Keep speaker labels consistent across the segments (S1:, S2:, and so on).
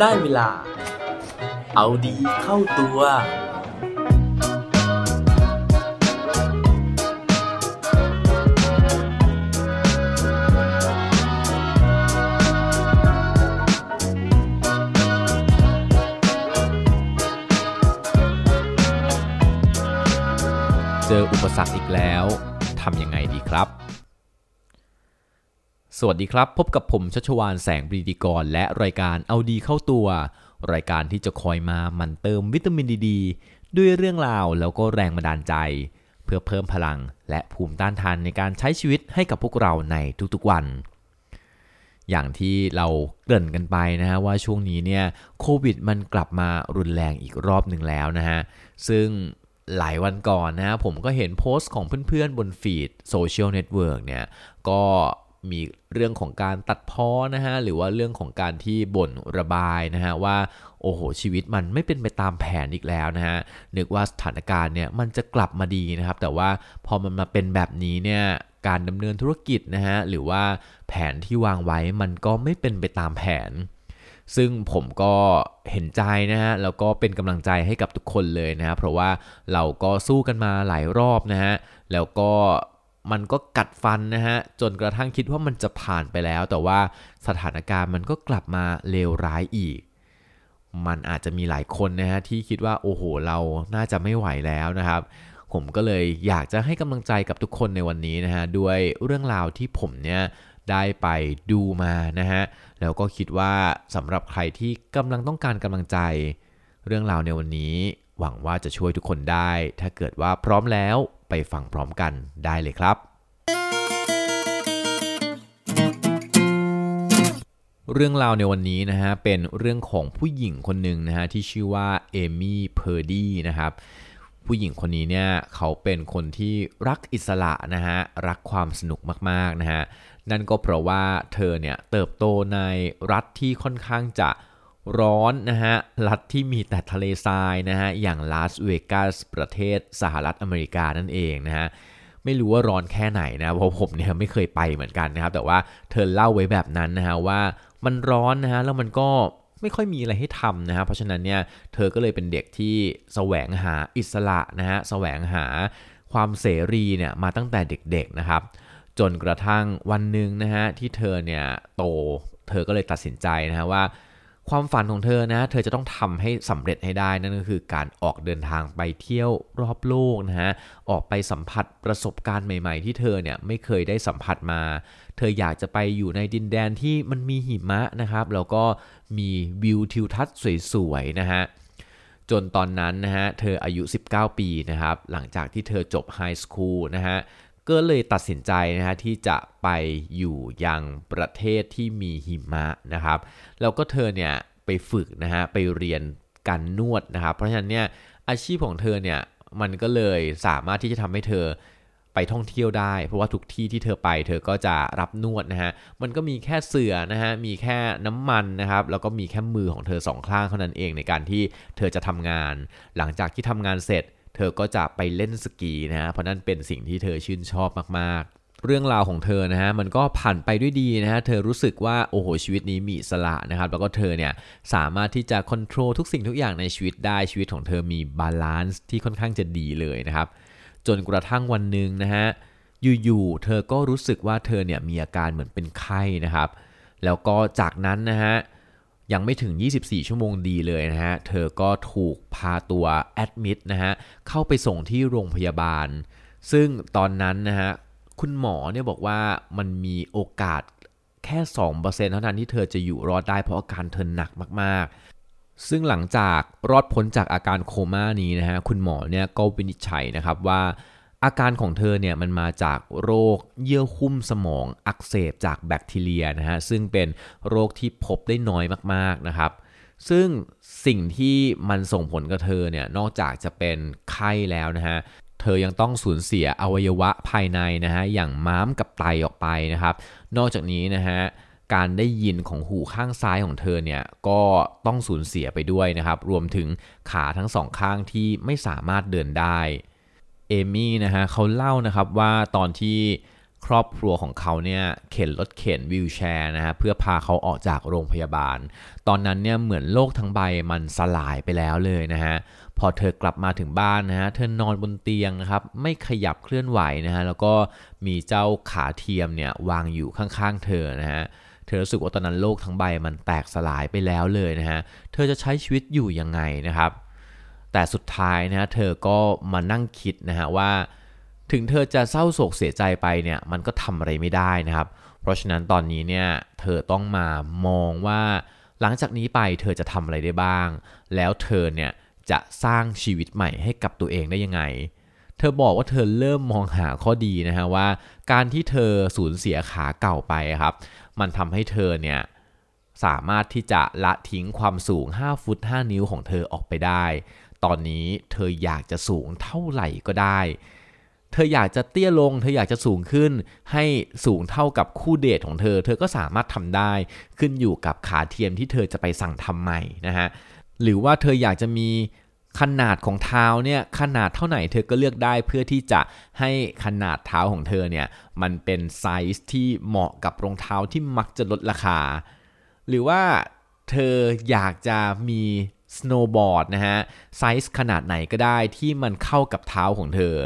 S1: ได้เวลา เอาดีเข้าตัว
S2: เจออุปสรรคอีกแล้ว ทำยังไงดีครับ สวัสดีครับ พบกับผมชัชวาลแสงปรีดีกรณ์ และรายการเอาดีเข้าตัว รายการที่จะคอยมาหมั่นเติมวิตามินดีด้วยเรื่องราวแล้วก็แรงบันดาลใจ เพื่อเพิ่มพลังและภูมิต้านทานในการใช้ชีวิตให้กับพวกเราในทุกๆวัน อย่างที่เราเกริ่นกันไปนะฮะว่าช่วงนี้เนี่ยโควิดมันกลับมารุนแรงอีกรอบหนึ่งแล้วนะฮะซึ่งหลายวันก่อนนะผมก็เห็นโพสต์ของเพื่อนๆบน feed social network เนี่ยก็ มีเรื่องของการตัดพ้อนะฮะหรือว่าเรื่องของการที่บ่นระบายนะฮะว่าโอ้โหชีวิตมันไม่เป็นไปตามแผนอีกแล้วนะฮะนึกว่าสถานการณ์เนี่ยมันจะกลับมาดีนะครับ แต่ว่าพอมันมาเป็นแบบนี้เนี่ยการดำเนินธุรกิจนะฮะหรือว่าแผนที่วางไว้มันก็ไม่เป็นไปตามแผน ซึ่งผมก็เห็นใจนะฮะแล้วก็เป็นกำลังใจให้กับทุกคนเลยนะฮะเพราะว่าเราก็สู้กันมาหลายรอบนะฮะแล้วก็ มันก็กัดฟันนะฮะ จนกระทั่งคิดว่ามันจะผ่านไปแล้ว แต่ว่าสถานการณ์มันก็กลับมาเลวร้ายอีก มันอาจจะมีหลายคนนะฮะที่คิดว่าโอ้โหเราน่าจะไม่ไหวแล้วนะครับ ผมก็เลยอยากจะให้กำลังใจกับทุกคนในวันนี้นะฮะด้วยเรื่องราวที่ผมเนี่ยได้ไปดูมานะฮะแล้วก็คิดว่าสำหรับใครที่กำลังต้องการกำลังใจ เรื่องราวในวันนี้ หวังว่าจะช่วยทุกคนได้ ถ้าเกิดว่าพร้อมแล้ว ไปฟังพร้อมกันได้เลยครับ เรื่องราวในวันนี้นะฮะเป็นเรื่องของผู้หญิงคนหนึ่งนะฮะที่ชื่อว่า Amy Purdy นะครับผู้หญิงคนนี้เนี่ยเขาเป็นคนที่รักอิสระนะฮะรักความสนุกมากๆนะฮะนั่นก็เพราะว่าเธอเนี่ยเติบโตในรัฐที่ค่อนข้างจะ ร้อนนะฮะ รัฐที่มีแต่ทะเลทรายนะฮะ อย่างลาสเวกัสประเทศสหรัฐอเมริกานั่นเองนะฮะ ไม่รู้ว่าร้อนแค่ไหนนะ เพราะผมเนี่ยไม่เคยไปเหมือนกันนะครับ แต่ว่าเธอเล่าไว้แบบนั้นนะฮะว่ามันร้อนนะฮะ แล้วมันก็ไม่ค่อยมีอะไรให้ทำนะฮะ เพราะฉะนั้นเนี่ยเธอก็เลยเป็นเด็กที่แสวงหาอิสระนะฮะ แสวงหาความเสรีเนี่ยมาตั้งแต่เด็กๆนะครับ จนกระทั่งวันหนึ่งนะฮะที่เธอเนี่ยโต เธอก็เลยตัดสินใจนะฮะว่า ความฝันของเธอนะ เธอจะต้องทำให้สำเร็จให้ได้นั่นก็คือการออกเดินทางไปเที่ยวรอบโลกนะฮะ ออกไปสัมผัสประสบการณ์ใหม่ ๆ ที่เธอเนี่ยไม่เคยได้สัมผัสมา เธออยากจะไปอยู่ในดินแดนที่มันมีหิมะนะครับ แล้วก็มีวิวทิวทัศน์สวยๆนะฮะจนตอนนั้นนะฮะ เธออายุ 19 ปีนะครับ หลังจากที่เธอจบไฮสคูลนะฮะ ก็เลยตัดสินใจนะฮะที่จะไปอยู่ยังประเทศที่มีหิมะนะครับ แล้วก็เธอเนี่ยไปฝึกนะฮะไปเรียนการนวดนะครับ เพราะฉะนั้นเนี่ยอาชีพของเธอเนี่ยมันก็เลยสามารถที่จะทำให้เธอไปท่องเที่ยวได้ เพราะว่าทุกที่ที่เธอไป เธอก็จะรับนวดนะฮะมันก็มีแค่เสือนะฮะมีแค่น้ำมันนะครับแล้วก็มีแค่มือของเธอสองข้างเท่านั้นเองในการที่เธอจะทำงาน หลังจากที่ทำงานเสร็จ เธอก็จะไปเล่นสกีนะฮะเพราะนั่นเป็นสิ่งที่เธอชื่นชอบมากๆ เรื่องราวของเธอนะฮะมันก็ผ่านไปด้วยดีนะฮะเธอรู้สึกว่าโอ้โหชีวิตนี้มีอิสระนะครับแล้วก็เธอเนี่ยสามารถที่จะควบคุมทุกสิ่งทุกอย่างในชีวิตได้ชีวิตของเธอมี balance ที่ค่อนข้างจะดีเลยนะครับจนกระทั่งวันหนึ่งนะฮะอยู่ๆเธอก็รู้สึกว่าเธอเนี่ยมีอาการเหมือนเป็นไข้นะครับ แล้วก็จากนั้นนะฮะ ยังไม่ถึง 24 ชั่วโมงดีเลยนะฮะ เธอก็ถูกพาตัว admit นะฮะ เข้าไปส่งที่โรงพยาบาล ซึ่งตอนนั้นนะฮะ คุณหมอเนี่ยบอกว่ามันมีโอกาสแค่ 2%เท่านั้นที่เธอจะอยู่รอดได้เพราะอาการเธอหนักมากๆ ซึ่งหลังจากรอดพ้นจากอาการโคม่านี้นะฮะ คุณหมอเนี่ยก็วินิจฉัยนะครับว่า อาการของเธอเนี่ยมันมาจากโรคเยื่อหุ้มสมองอักเสบจากแบคทีเรียนะฮะซึ่งเป็นโรคที่พบได้น้อยมากๆนะครับ ซึ่งสิ่งที่มันส่งผลกับเธอเนี่ยนอกจากจะเป็นไข้แล้วนะฮะเธอยังต้องสูญเสียอวัยวะภายในนะฮะอย่างม้ามกับไตออกไปนะครับ นอกจากนี้นะฮะการได้ยินของหูข้างซ้ายของเธอเนี่ยก็ต้องสูญเสียไปด้วยนะครับ รวมถึงขาทั้งสองข้างที่ไม่สามารถเดินได้ เอมี่นะฮะเขาเล่านะครับว่าตอนที่ครอบครัวของเขาเนี่ยเข็นรถเข็นวิวแชร์นะฮะเพื่อพาเขาออกจากโรงพยาบาล ตอนนั้นเนี่ยเหมือนโลกทั้งใบมันสลายไปแล้วเลยนะฮะพอเธอกลับมาถึงบ้านนะฮะเธอนอนบนเตียงนะครับไม่ขยับเคลื่อนไหวนะฮะแล้วก็มีเจ้าขาเทียมเนี่ยวางอยู่ข้างๆ เธอนะฮะเธอรู้สึกว่าตอนนั้นโลกทั้งใบมันแตกสลายไปแล้วเลยนะฮะเธอจะใช้ชีวิตอยู่ยังไงนะครับ แต่สุดท้ายนะเธอก็มานั่งคิดนะฮะว่า ถึงเธอจะเศร้าโศกเสียใจไปเนี่ยมันก็ทำอะไรไม่ได้นะครับ เพราะฉะนั้นตอนนี้เนี่ยเธอต้องมามองว่าหลังจากนี้ไปเธอจะทำอะไรได้บ้าง แล้วเธอเนี่ยจะสร้างชีวิตใหม่ให้กับตัวเองได้ยังไง เธอบอกว่าเธอเริ่มมองหาข้อดีนะฮะว่า การที่เธอสูญเสียขาเก่าไปครับ มันทำให้เธอเนี่ยสามารถที่จะละทิ้งความสูง 5 ฟุต 5 นิ้วของเธอออกไปได้ ตอนนี้เธออยากจะสูงเท่าไหร่ก็ได้ เธออยากจะเตี้ยลง เธออยากจะสูงขึ้น ให้สูงเท่ากับคู่เดทของเธอ เธอก็สามารถทำได้ ขึ้นอยู่กับขาเทียมที่เธอจะไปสั่งทำใหม่นะฮะ หรือว่าเธออยากจะมีขนาดของเท้าเนี่ยขนาดเท่าไหร่เธอก็เลือกได้เพื่อที่จะให้ขนาดเท้าของเธอเนี่ยมันเป็นไซส์ที่เหมาะกับรองเท้าที่มักจะลดราคา หรือว่าเธออยากจะมี สโนว์บอร์ดนะฮะไซส์ขนาดไหนก็ได้ที่มันเข้ากับเท้าของเธอ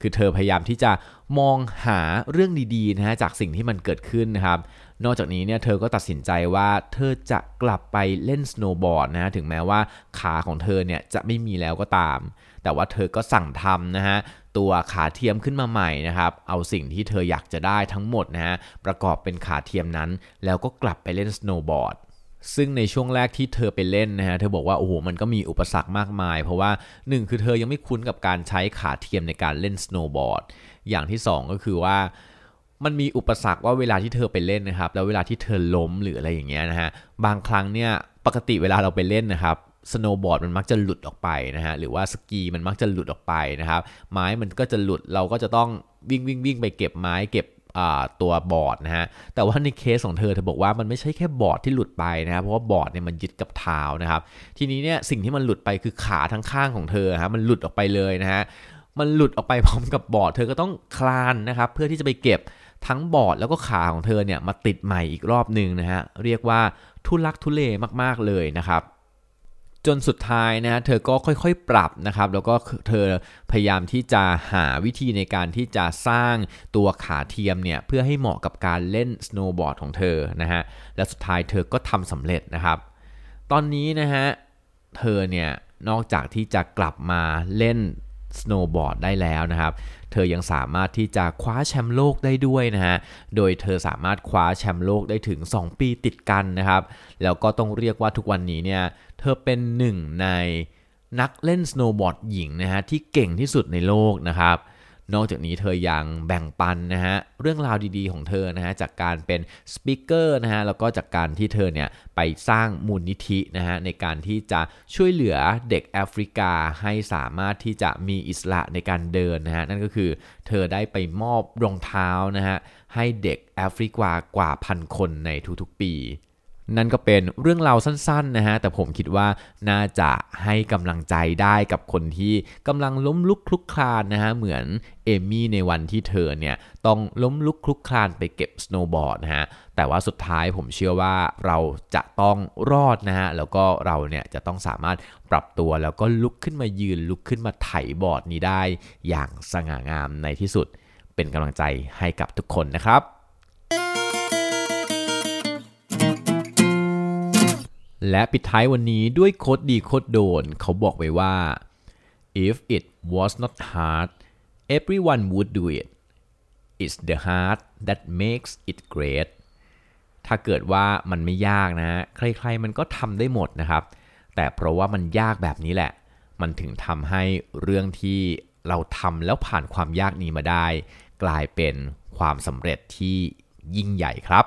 S2: คือเธอพยายามที่จะมองหาเรื่องดีๆนะฮะจากสิ่งที่มันเกิดขึ้นนะครับนอกจากนี้เนี่ยเธอก็ตัดสินใจว่าเธอจะกลับไปเล่นสโนว์บอร์ดนะฮะถึงแม้ว่าขาของเธอเนี่ยจะไม่มีแล้วก็ตาม แต่ว่าเธอก็สั่งทำนะฮะตัวขาเทียมขึ้นมาใหม่นะครับ เอาสิ่งที่เธออยากจะได้ทั้งหมดนะฮะประกอบเป็นขาเทียมนั้น แล้วก็กลับไปเล่นสโนว์บอร์ด ซึ่งในช่วงแรกที่เธอไปเล่นนะฮะ เธอบอกว่าโอ้โหมันก็มีอุปสรรคมากมาย เพราะว่าหนึ่งคือเธอยังไม่คุ้นกับการใช้ขาเทียมในการเล่นสโนว์บอร์ด อย่างที่สองก็คือว่ามันมีอุปสรรคว่าเวลาที่เธอไปเล่นนะครับ แล้วเวลาที่เธอล้มหรืออะไรอย่างเงี้ยนะฮะ บางครั้งเนี่ยปกติเวลาเราไปเล่นนะครับสโนว์บอร์ดมันมักจะหลุดออกไปนะฮะหรือว่าสกีมันมักจะหลุดออกไปนะครับ ไม้มันก็จะหลุดเราก็จะต้องวิ่งวิ่งวิ่งไปเก็บไม้เก็บ ตัวบอร์ดนะฮะ แต่ว่าในเคสของเธอเธอบอกว่ามันไม่ใช่แค่บอร์ดที่หลุดไปนะครับเพราะว่าบอร์ดเนี่ยมันยึดกับเท้านะครับ ทีนี้เนี่ยสิ่งที่มันหลุดไปคือขาทั้งข้างของเธอครับมันหลุดออกไปเลยนะฮะ มันหลุดออกไปพร้อมกับบอร์ด เธอก็ต้องคลานนะครับเพื่อที่จะไปเก็บทั้งบอร์ดแล้วก็ขาของเธอเนี่ยมาติดใหม่อีกรอบหนึ่งนะฮะเรียกว่าทุลักทุเลมากๆเลยนะครับ จนสุดท้ายนะฮะเธอก็ค่อยๆ ปรับนะครับ แล้วก็เธอพยายามที่จะหาวิธีในการที่จะสร้างตัวขาเทียมเนี่ยเพื่อให้เหมาะกับการเล่นสโนว์บอร์ดของเธอนะฮะและสุดท้ายเธอก็ทำสำเร็จนะครับ ตอนนี้นะฮะเธอเนี่ยนอกจากที่จะกลับมาเล่น สโนว์บอร์ดได้แล้วนะครับ เธอยังสามารถที่จะคว้าแชมป์โลกได้ด้วยนะฮะ โดยเธอสามารถคว้าแชมป์โลกได้ถึง 2 ปีติดกันนะครับ แล้วก็ต้องเรียกว่าทุกวันนี้เนี่ย เธอเป็นหนึ่งในนักเล่นสโนว์บอร์ดหญิงนะฮะที่เก่งที่สุดในโลกนะครับ นอกจากนี้เธอยังแบ่งปันนะฮะเรื่องราวดีๆของเธอนะฮะจากการเป็นสปิเกอร์นะฮะแล้วก็จากการที่เธอเนี่ยไปสร้างมูลนิธินะฮะในการที่จะช่วยเหลือเด็กแอฟริกาให้สามารถที่จะมีอิสระในการเดินนะฮะนั่นก็คือเธอได้ไปมอบรองเท้านะฮะให้เด็กแอฟริกากว่าพันคนในทุกๆปี นั่นก็เป็นเรื่องราวสั้นๆนะฮะแต่ผมคิดว่าน่าจะให้กำลังใจได้กับคนที่กำลังล้มลุกคลุกคลานนะฮะเหมือนเอมี่ในวันที่เธอเนี่ยต้องล้มลุกคลุกคลานไปเก็บสโนว์บอร์ดนะฮะแต่ว่าสุดท้ายผมเชื่อว่าเราจะต้องรอดนะฮะแล้วก็เราเนี่ยจะต้องสามารถปรับตัวแล้วก็ลุกขึ้นมายืนลุกขึ้นมาไถบอร์ดนี้ได้ อย่างสง่างามในที่สุด เป็นกำลังใจให้กับทุกคนนะครับ และปิดท้ายวันนี้ด้วยโคดดีโคดโดน เขาบอกไว้ว่า if it was not hard everyone would do it it's the heart that makes it great ถ้าเกิดว่ามันไม่ยากนะ ใครๆมันก็ทำได้หมดนะครับ แต่เพราะว่ามันยากแบบนี้แหละ มันถึงทำให้เรื่องที่เราทำแล้วผ่านความยากนี้มาได้ กลายเป็นความสำเร็จที่ยิ่งใหญ่ครับ